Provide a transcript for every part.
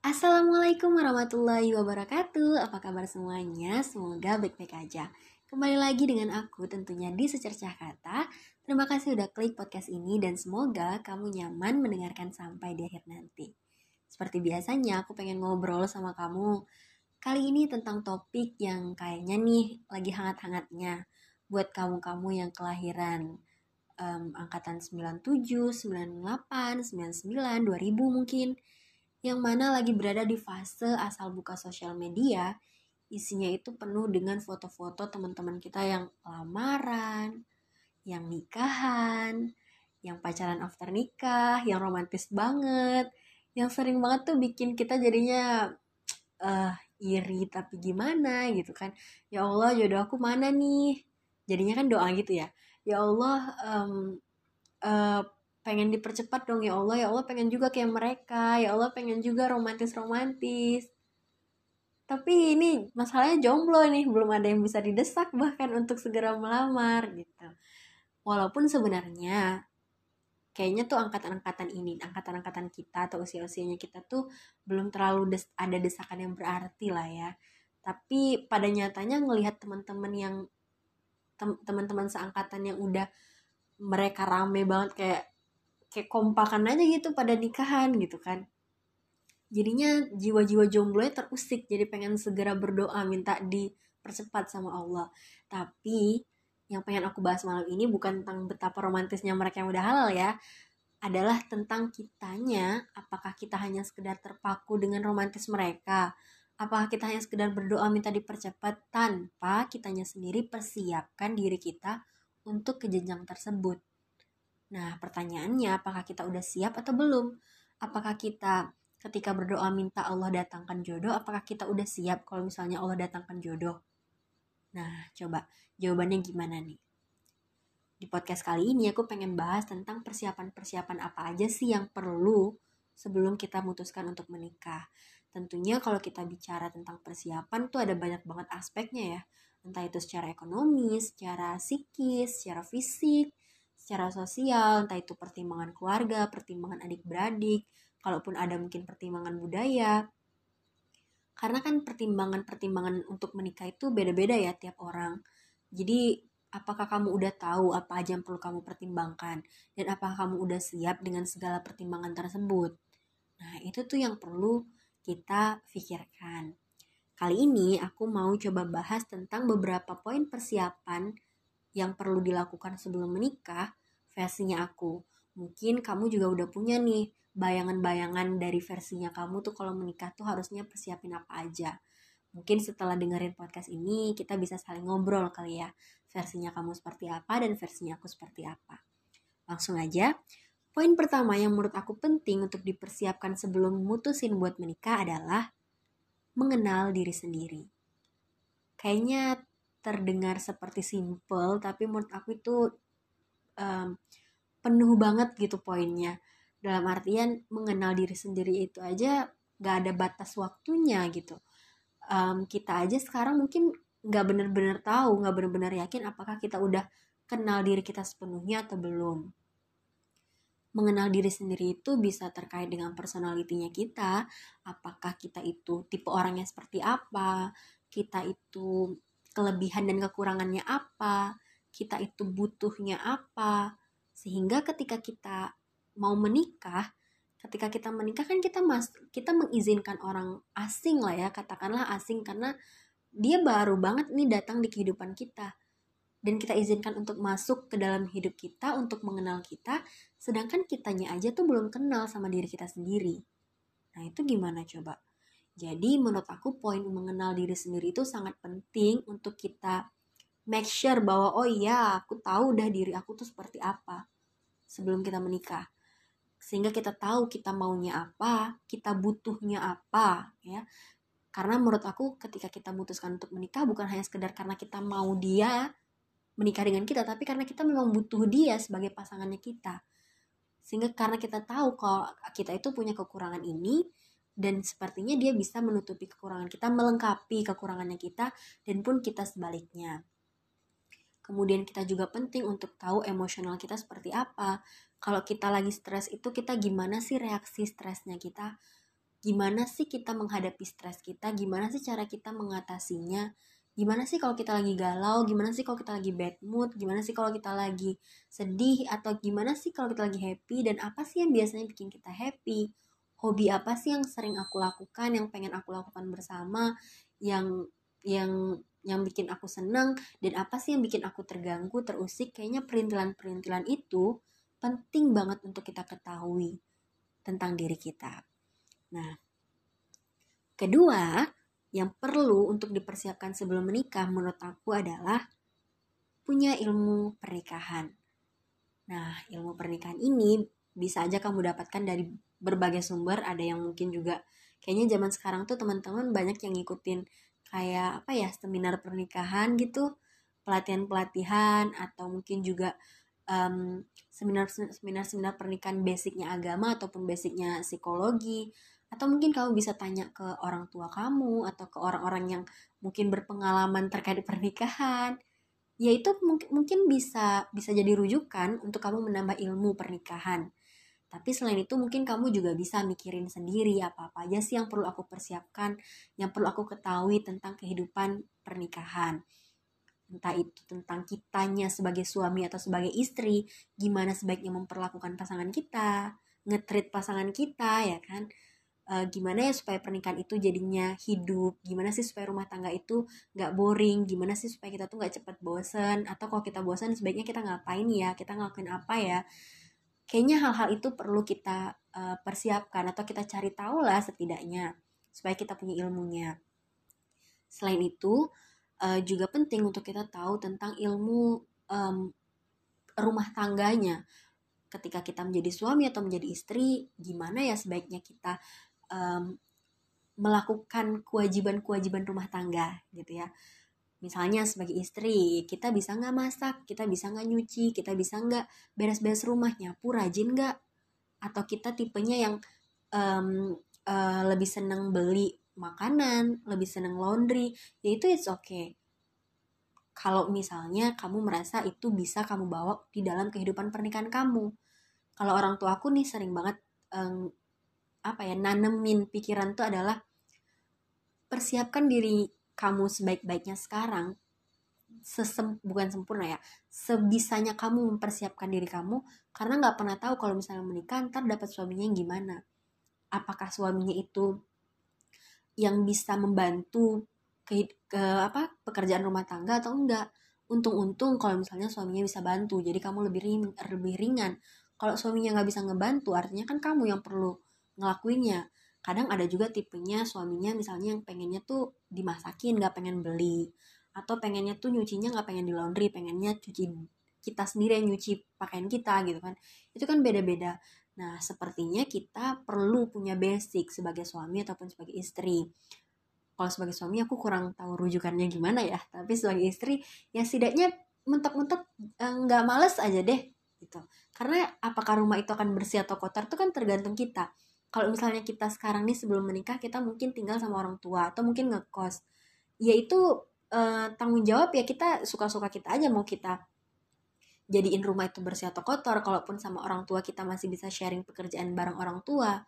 Assalamualaikum warahmatullahi wabarakatuh. Apa kabar semuanya? Semoga baik-baik aja. Kembali lagi dengan aku tentunya di Secercah Kata. Terima kasih udah klik podcast ini dan semoga kamu nyaman mendengarkan sampai di akhir nanti. Seperti biasanya aku pengen ngobrol sama kamu. Kali ini tentang topik yang kayaknya nih lagi hangat-hangatnya buat kamu-kamu yang kelahiran um, angkatan 97, 98, 99, 2000 mungkin yang mana lagi berada di fase asal buka sosial media, isinya itu penuh dengan foto-foto teman-teman kita yang lamaran, yang nikahan, yang pacaran after nikah, yang romantis banget, yang sering banget tuh bikin kita jadinya uh, iri tapi gimana gitu kan. Ya Allah jodoh aku mana nih? Jadinya kan doa gitu ya. Ya Allah um, uh, pengen dipercepat dong ya Allah ya Allah pengen juga kayak mereka ya Allah pengen juga romantis romantis tapi ini masalahnya jomblo nih belum ada yang bisa didesak bahkan untuk segera melamar gitu. Walaupun sebenarnya kayaknya tuh angkatan-angkatan ini angkatan-angkatan kita atau usia-usianya kita tuh belum terlalu des ada desakan yang berarti lah ya. Tapi pada nyatanya ngelihat teman-teman yang teman-teman seangkatan yang udah mereka rame banget kayak kayak kompakan aja gitu pada nikahan gitu kan. Jadinya jiwa-jiwa jomblo terusik jadi pengen segera berdoa minta dipercepat sama Allah. Tapi yang pengen aku bahas malam ini bukan tentang betapa romantisnya mereka yang udah halal ya adalah tentang kitanya. Apakah kita hanya sekedar terpaku dengan romantis mereka? Apakah kita hanya sekedar berdoa minta dipercepat tanpa kitanya sendiri persiapkan diri kita untuk ke jenjang tersebut Nah, pertanyaannya apakah kita udah siap atau belum? Apakah kita ketika berdoa minta Allah datangkan jodoh, apakah kita udah siap kalau misalnya Allah datangkan jodoh? Nah, coba jawabannya gimana nih? Di podcast kali ini aku pengen bahas tentang persiapan-persiapan apa aja sih yang perlu sebelum kita memutuskan untuk menikah. Tentunya kalau kita bicara tentang persiapan tuh ada banyak banget aspeknya ya. Entah itu secara ekonomi, secara psikis, secara fisik, secara sosial, entah itu pertimbangan keluarga, pertimbangan adik-beradik, kalaupun ada mungkin pertimbangan budaya. Karena kan pertimbangan-pertimbangan untuk menikah itu beda-beda ya tiap orang. Jadi apakah kamu udah tahu apa aja yang perlu kamu pertimbangkan dan apakah kamu udah siap dengan segala pertimbangan tersebut. Nah, itu tuh yang perlu kita pikirkan. Kali ini aku mau coba bahas tentang beberapa poin persiapan yang perlu dilakukan sebelum menikah versinya aku. Mungkin kamu juga udah punya nih bayangan-bayangan dari versinya kamu tuh kalau menikah tuh harusnya persiapin apa aja. Mungkin setelah dengerin podcast ini kita bisa saling ngobrol kali ya. Versinya kamu seperti apa dan versinya aku seperti apa. Langsung aja. Poin pertama yang menurut aku penting untuk dipersiapkan sebelum mutusin buat menikah adalah mengenal diri sendiri. Kayaknya terdengar seperti simple tapi menurut aku itu um, penuh banget gitu poinnya. Dalam artian mengenal diri sendiri itu aja gak ada batas waktunya gitu. Um, kita aja sekarang mungkin nggak bener-bener tahu nggak bener-bener yakin apakah kita udah kenal diri kita sepenuhnya atau belum. Mengenal diri sendiri itu bisa terkait dengan personalitinya kita. Apakah kita itu tipe orangnya seperti apa? Kita itu kelebihan dan kekurangannya apa, kita itu butuhnya apa. Sehingga ketika kita mau menikah, ketika kita menikah kan kita mas kita mengizinkan orang asing lah ya, katakanlah asing karena dia baru banget nih datang di kehidupan kita. Dan kita izinkan untuk masuk ke dalam hidup kita, untuk mengenal kita, sedangkan kitanya aja tuh belum kenal sama diri kita sendiri. Nah itu gimana coba? Jadi menurut aku poin mengenal diri sendiri itu sangat penting untuk kita make sure bahwa oh iya aku tahu udah diri aku tuh seperti apa sebelum kita menikah. Sehingga kita tahu kita maunya apa, kita butuhnya apa ya. Karena menurut aku ketika kita memutuskan untuk menikah bukan hanya sekedar karena kita mau dia menikah dengan kita, tapi karena kita memang butuh dia sebagai pasangannya kita. Sehingga karena kita tahu kalau kita itu punya kekurangan ini, dan sepertinya dia bisa menutupi kekurangan kita, melengkapi kekurangannya kita, dan pun kita sebaliknya. Kemudian kita juga penting untuk tahu emosional kita seperti apa. Kalau kita lagi stres itu kita gimana sih reaksi stresnya kita? gimana sih kita menghadapi stres kita, gimana sih cara kita mengatasinya, gimana sih kalau kita lagi galau, gimana sih kalau kita lagi bad mood, gimana sih kalau kita lagi sedih, atau gimana sih kalau kita lagi happy, dan apa sih yang biasanya bikin kita happy, hobi apa sih yang sering aku lakukan, yang pengen aku lakukan bersama, yang yang yang bikin aku seneng, dan apa sih yang bikin aku terganggu, terusik, kayaknya perintilan-perintilan itu penting banget untuk kita ketahui tentang diri kita. Nah, kedua, yang perlu untuk dipersiapkan sebelum menikah menurut aku adalah punya ilmu pernikahan. Nah, ilmu pernikahan ini bisa aja kamu dapatkan dari berbagai sumber, ada yang mungkin juga kayaknya zaman sekarang tuh teman-teman banyak yang ngikutin kayak apa ya, seminar pernikahan gitu, pelatihan-pelatihan atau mungkin juga um, seminar seminar seminar pernikahan basicnya agama ataupun basicnya psikologi. Atau mungkin kamu bisa tanya ke orang tua kamu atau ke orang-orang yang mungkin berpengalaman terkait pernikahan. Ya itu mungkin mungkin bisa bisa jadi rujukan untuk kamu menambah ilmu pernikahan tapi selain itu mungkin kamu juga bisa mikirin sendiri apa-apa aja sih yang perlu aku persiapkan yang perlu aku ketahui tentang kehidupan pernikahan. Entah itu tentang kitanya sebagai suami atau sebagai istri gimana sebaiknya memperlakukan pasangan kita ngetrit pasangan kita ya kan? Uh, gimana ya supaya pernikahan itu jadinya hidup? Gimana sih supaya rumah tangga itu nggak boring? Gimana sih supaya kita tuh nggak cepet bosen? Atau kalau kita bosan sebaiknya kita ngapain ya? Kita ngelakuin apa ya kayaknya hal-hal itu perlu kita uh, persiapkan atau kita cari tahu lah setidaknya supaya kita punya ilmunya. Selain itu uh, juga penting untuk kita tahu tentang ilmu um, rumah tangganya. Ketika kita menjadi suami atau menjadi istri gimana ya sebaiknya kita um, melakukan kewajiban-kewajiban rumah tangga gitu ya misalnya sebagai istri kita bisa nggak masak kita bisa nggak nyuci kita bisa nggak beres-beres rumah nyapu rajin nggak? Atau kita tipenya yang um, uh, lebih seneng beli makanan lebih seneng laundry ya itu it's okay. Kalau misalnya kamu merasa itu bisa kamu bawa di dalam kehidupan pernikahan kamu. Kalau orang tua aku nih sering banget um, apa ya nanemin pikiran tuh adalah persiapkan diri kamu sebaik-baiknya sekarang sesem bukan sempurna ya sebisanya kamu mempersiapkan diri kamu karena nggak pernah tahu kalau misalnya menikah ntar dapat suaminya yang gimana. Apakah suaminya itu yang bisa membantu ke, ke apa pekerjaan rumah tangga atau enggak untung-untung kalau misalnya suaminya bisa bantu jadi kamu lebih ringan, lebih ringan. Kalau suaminya nggak bisa ngebantu artinya kan kamu yang perlu ngelakuinnya kadang ada juga tipenya suaminya misalnya yang pengennya tuh dimasakin nggak pengen beli. Atau pengennya tuh nyucinya nggak pengen di laundry pengennya cuci kita sendiri yang nyuci pakaian kita gitu kan. Itu kan beda-beda. Nah sepertinya kita perlu punya basic sebagai suami ataupun sebagai istri. Kalau sebagai suami aku kurang tahu rujukannya gimana ya tapi sebagai istri ya setidaknya mentok-mentok eh, nggak males aja deh gitu. Karena apakah rumah itu akan bersih atau kotor itu kan tergantung kita kalau misalnya kita sekarang nih sebelum menikah kita mungkin tinggal sama orang tua atau mungkin ngekos. Ya itu eh, tanggung jawab ya kita suka-suka kita aja mau kita jadiin rumah itu bersih atau kotor kalaupun sama orang tua kita masih bisa sharing pekerjaan bareng orang tua.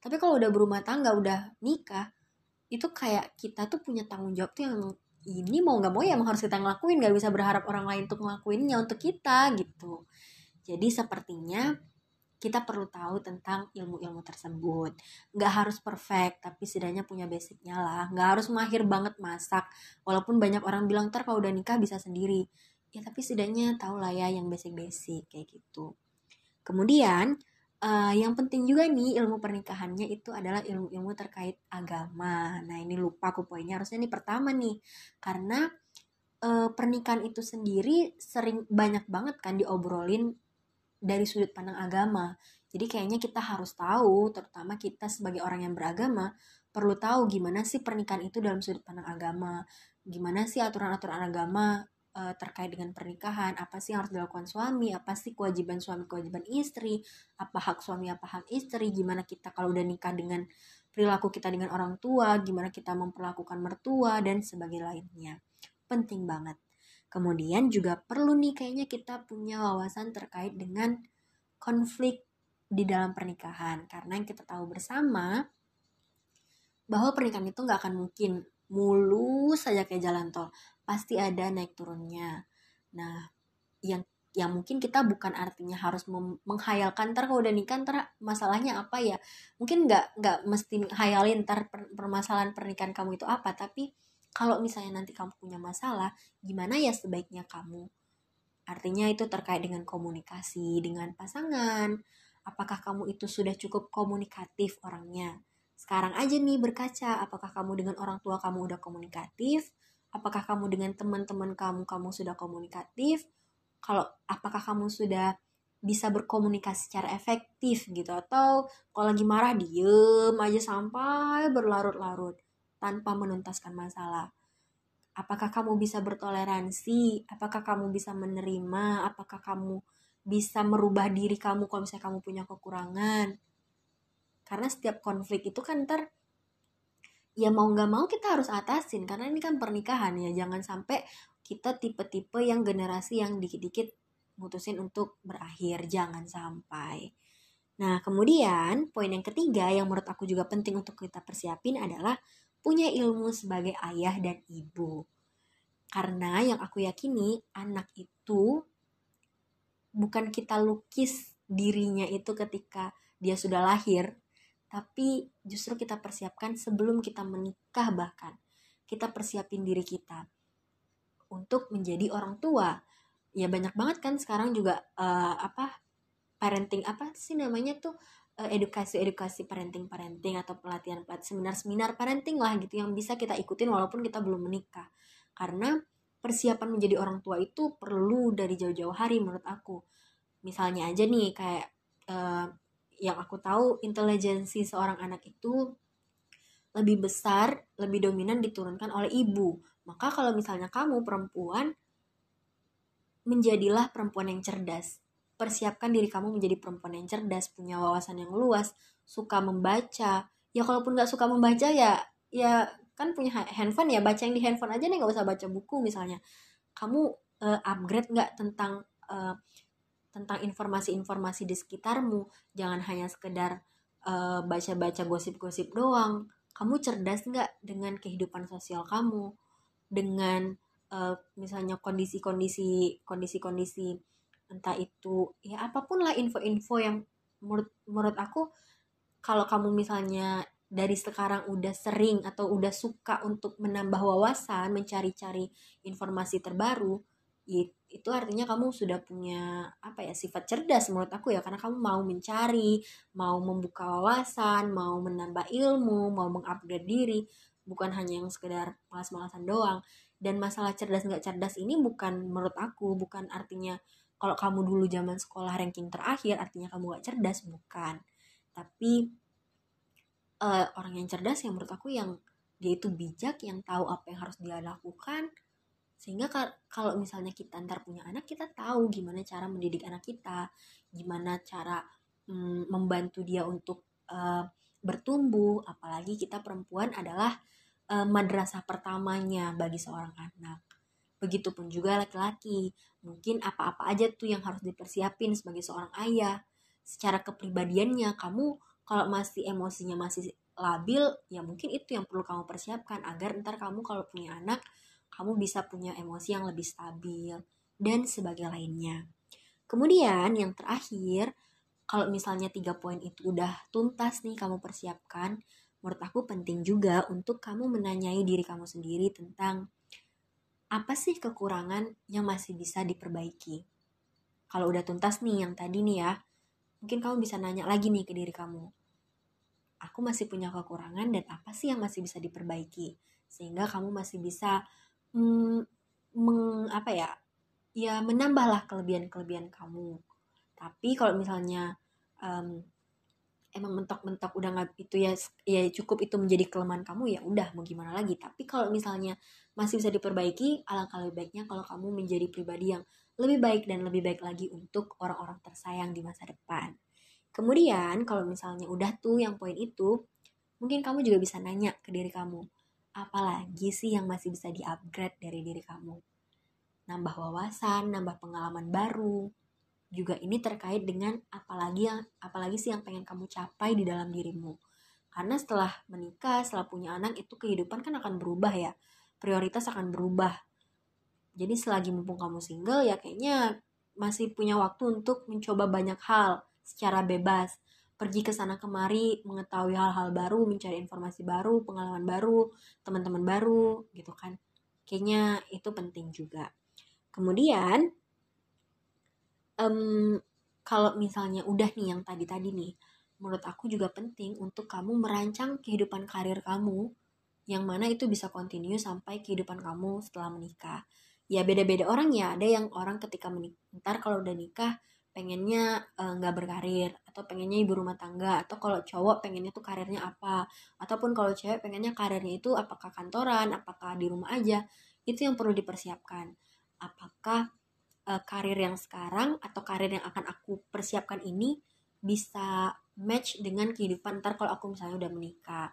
Tapi kalau udah berumah tangga udah nikah itu kayak kita tuh punya tanggung jawab tuh yang ini mau nggak mau ya emang harus kita ngelakuin nggak bisa berharap orang lain untuk ngelakuinnya untuk kita gitu. Jadi sepertinya kita perlu tahu tentang ilmu-ilmu tersebut. Nggak harus perfect, tapi setidaknya punya basicnya lah. Nggak harus mahir banget masak. Walaupun banyak orang bilang, ntar kalau udah nikah bisa sendiri. Ya tapi setidaknya tahu lah ya yang basic-basic kayak gitu. Kemudian, uh, yang penting juga nih ilmu pernikahannya itu adalah ilmu-ilmu terkait agama. Nah ini lupa aku poinnya, harusnya ini pertama nih. Karena uh, pernikahan itu sendiri sering banyak banget kan diobrolin dari sudut pandang agama. Jadi kayaknya kita harus tahu, terutama kita sebagai orang yang beragama, perlu tahu gimana sih pernikahan itu dalam sudut pandang agama. Gimana sih aturan-aturan agama uh, terkait dengan pernikahan, apa sih yang harus dilakukan suami, apa sih kewajiban suami, kewajiban istri, apa hak suami, apa hak istri, gimana kita kalau udah nikah dengan perilaku kita dengan orang tua, gimana kita memperlakukan mertua, dan sebagainya. Penting banget. Kemudian juga perlu nih kayaknya kita punya wawasan terkait dengan konflik di dalam pernikahan. Karena yang kita tahu bersama, bahwa pernikahan itu nggak akan mungkin. Mulus saja kayak jalan tol pasti ada naik turunnya. Nah yang yang mungkin kita bukan artinya harus menghayalkan ntar kalau udah nikah ntar masalahnya apa ya? Mungkin nggak nggak mesti hayalin ntar per, permasalahan pernikahan kamu itu apa? Tapi kalau misalnya nanti kamu punya masalah gimana ya sebaiknya kamu? Artinya itu terkait dengan komunikasi dengan pasangan. Apakah kamu itu sudah cukup komunikatif orangnya? Sekarang aja nih berkaca apakah kamu dengan orang tua kamu udah komunikatif? Apakah kamu dengan teman-teman kamu kamu sudah komunikatif? Kalau apakah kamu sudah bisa berkomunikasi secara efektif gitu? Atau kalau lagi marah diem aja sampai berlarut-larut tanpa menuntaskan masalah. Apakah kamu bisa bertoleransi? Apakah kamu bisa menerima? Apakah kamu bisa merubah diri kamu kalau misalnya kamu punya kekurangan? Karena setiap konflik itu kan ntar ya mau nggak mau kita harus atasin karena ini kan pernikahan ya jangan sampai kita tipe-tipe yang generasi yang dikit-dikit mutusin untuk berakhir jangan sampai nah kemudian poin yang ketiga yang menurut aku juga penting untuk kita persiapin adalah punya ilmu sebagai ayah dan ibu. Karena yang aku yakini anak itu bukan kita lukis dirinya itu ketika dia sudah lahir tapi justru kita persiapkan sebelum kita menikah bahkan. Kita persiapin diri kita untuk menjadi orang tua. Ya banyak banget kan sekarang juga uh, apa parenting apa sih namanya tuh uh, edukasi edukasi parenting parenting atau pelatihan pelatihan seminar seminar parenting lah gitu yang bisa kita ikutin walaupun kita belum menikah karena persiapan menjadi orang tua itu perlu dari jauh-jauh hari menurut aku misalnya aja nih kayak uh, yang aku tahu intelijensi seorang anak itu lebih besar, lebih dominan diturunkan oleh ibu. Maka kalau misalnya kamu perempuan, menjadilah perempuan yang cerdas. Persiapkan diri kamu menjadi perempuan yang cerdas, punya wawasan yang luas, suka membaca. Ya kalaupun nggak suka membaca ya, ya kan punya handphone ya baca yang di handphone aja nih nggak usah baca buku misalnya. Kamu uh, upgrade nggak tentang uh, tentang informasi-informasi di sekitarmu. Jangan hanya sekedar uh, baca-baca gosip-gosip doang kamu cerdas nggak dengan kehidupan sosial kamu dengan uh, misalnya kondisi-kondisi kondisi-kondisi entah itu ya apa pun lah info-info yang menurut menurut aku kalau kamu misalnya dari sekarang udah sering atau udah suka untuk menambah wawasan, mencari-cari informasi terbaru, itu artinya kamu sudah punya apa ya sifat cerdas menurut aku ya. Karena kamu mau mencari mau membuka wawasan mau menambah ilmu mau mengupgrade diri. Bukan hanya yang sekedar malas-malasan doang. Dan masalah cerdas nggak cerdas ini bukan menurut aku bukan artinya kalau kamu dulu zaman sekolah ranking terakhir artinya kamu gak cerdas bukan. Tapi uh, orang yang cerdas yang menurut aku yang dia itu bijak yang tahu apa yang harus dia lakukan sehingga kalau misalnya kita ntar punya anak kita tahu gimana cara mendidik anak kita gimana cara mm, membantu dia untuk uh, bertumbuh. Apalagi kita perempuan adalah uh, madrasah pertamanya bagi seorang anak begitupun juga laki-laki mungkin apa-apa aja tuh yang harus dipersiapin sebagai seorang ayah secara kepribadiannya kamu kalau masih emosinya masih labil ya mungkin itu yang perlu kamu persiapkan agar ntar kamu kalau punya anak kamu bisa punya emosi yang lebih stabil, dan sebagai lainnya. Kemudian yang terakhir, kalau misalnya tiga poin itu udah tuntas nih kamu persiapkan, menurut aku penting juga untuk kamu menanyai diri kamu sendiri tentang apa sih kekurangan yang masih bisa diperbaiki. Kalau udah tuntas nih yang tadi nih ya, mungkin kamu bisa nanya lagi nih ke diri kamu. Aku masih punya kekurangan dan apa sih yang masih bisa diperbaiki? Sehingga kamu masih bisa mm, meng, apa ya ya menambahlah kelebihan-kelebihan kamu tapi kalau misalnya um, emang mentok-mentok udah nggak itu ya ya cukup itu menjadi kelemahan kamu ya udah mau gimana lagi tapi kalau misalnya masih bisa diperbaiki alangkah lebih baiknya kalau kamu menjadi pribadi yang lebih baik dan lebih baik lagi untuk orang-orang tersayang di masa depan kemudian kalau misalnya udah tuh yang poin itu mungkin kamu juga bisa nanya ke diri kamu apalagi sih yang masih bisa di-upgrade dari diri kamu? Nambah wawasan, nambah pengalaman baru. Juga ini terkait dengan apalagi yang apalagi sih yang pengen kamu capai di dalam dirimu. karena setelah menikah setelah punya anak itu kehidupan kan akan berubah ya prioritas akan berubah. Jadi selagi mumpung kamu single ya kayaknya masih punya waktu untuk mencoba banyak hal secara bebas. Pergi ke sana kemari mengetahui hal-hal baru mencari informasi baru pengalaman baru teman-teman baru gitu kan. Kayaknya itu penting juga. Kemudian um, kalau misalnya udah nih yang tadi-tadi nih menurut aku juga penting untuk kamu merancang kehidupan karir kamu yang mana itu bisa continue sampai kehidupan kamu setelah menikah. Ya beda-beda orang ya, ada yang orang ketika menikah, ntar kalau udah nikah pengennya eh, nggak uh, berkarir atau pengennya ibu rumah tangga atau kalau cowok pengennya tuh karirnya apa ataupun kalau cewek pengennya karirnya itu apakah kantoran apakah di rumah aja itu yang perlu dipersiapkan. Apakah uh, karir yang sekarang atau karir yang akan aku persiapkan ini bisa match dengan kehidupan ntar kalau aku misalnya udah menikah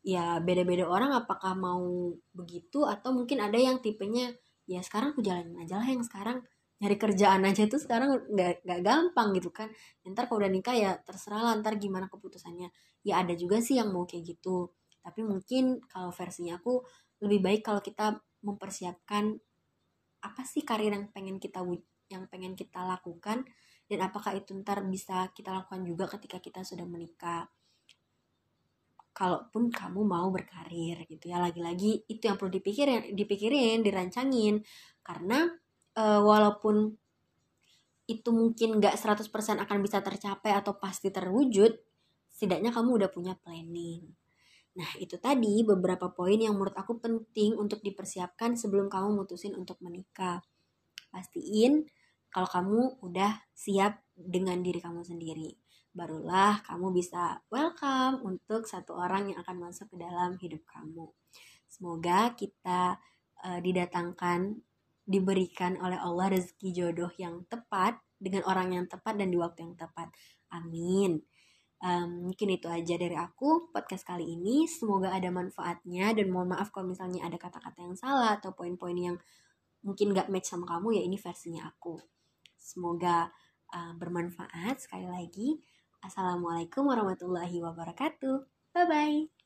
ya beda-beda orang apakah mau begitu atau mungkin ada yang tipenya ya sekarang aku jalanin aja lah yang sekarang nyari kerjaan aja tuh sekarang nggak nggak gampang gitu kan. Ntar kalau udah nikah ya terserah lah ntar gimana keputusannya. Ya ada juga sih yang mau kayak gitu. Tapi mungkin kalau versinya aku lebih baik kalau kita mempersiapkan apa sih karir yang pengen kita yang pengen kita lakukan dan apakah itu ntar bisa kita lakukan juga ketika kita sudah menikah kalaupun kamu mau berkarir gitu ya. Lagi-lagi itu yang perlu dipikirin dipikirin dirancangin. Karena e, walaupun itu mungkin gak 100% akan bisa tercapai atau pasti terwujud setidaknya kamu udah punya planning. Nah itu tadi beberapa poin yang menurut aku penting untuk dipersiapkan sebelum kamu mutusin untuk menikah. Pastiin kalau kamu udah siap dengan diri kamu sendiri. Barulah kamu bisa welcome untuk satu orang yang akan masuk ke dalam hidup kamu. Semoga kita uh, didatangkan, diberikan oleh Allah rezeki jodoh yang tepat dengan orang yang tepat dan di waktu yang tepat. Amin. Um, mungkin itu aja dari aku podcast kali ini. Semoga ada manfaatnya dan mohon maaf kalau misalnya ada kata-kata yang salah atau poin-poin yang mungkin gak match sama kamu ya ini versinya aku. Semoga uh, bermanfaat. Sekali lagi, Assalamualaikum warahmatullahi wabarakatuh. Bye bye.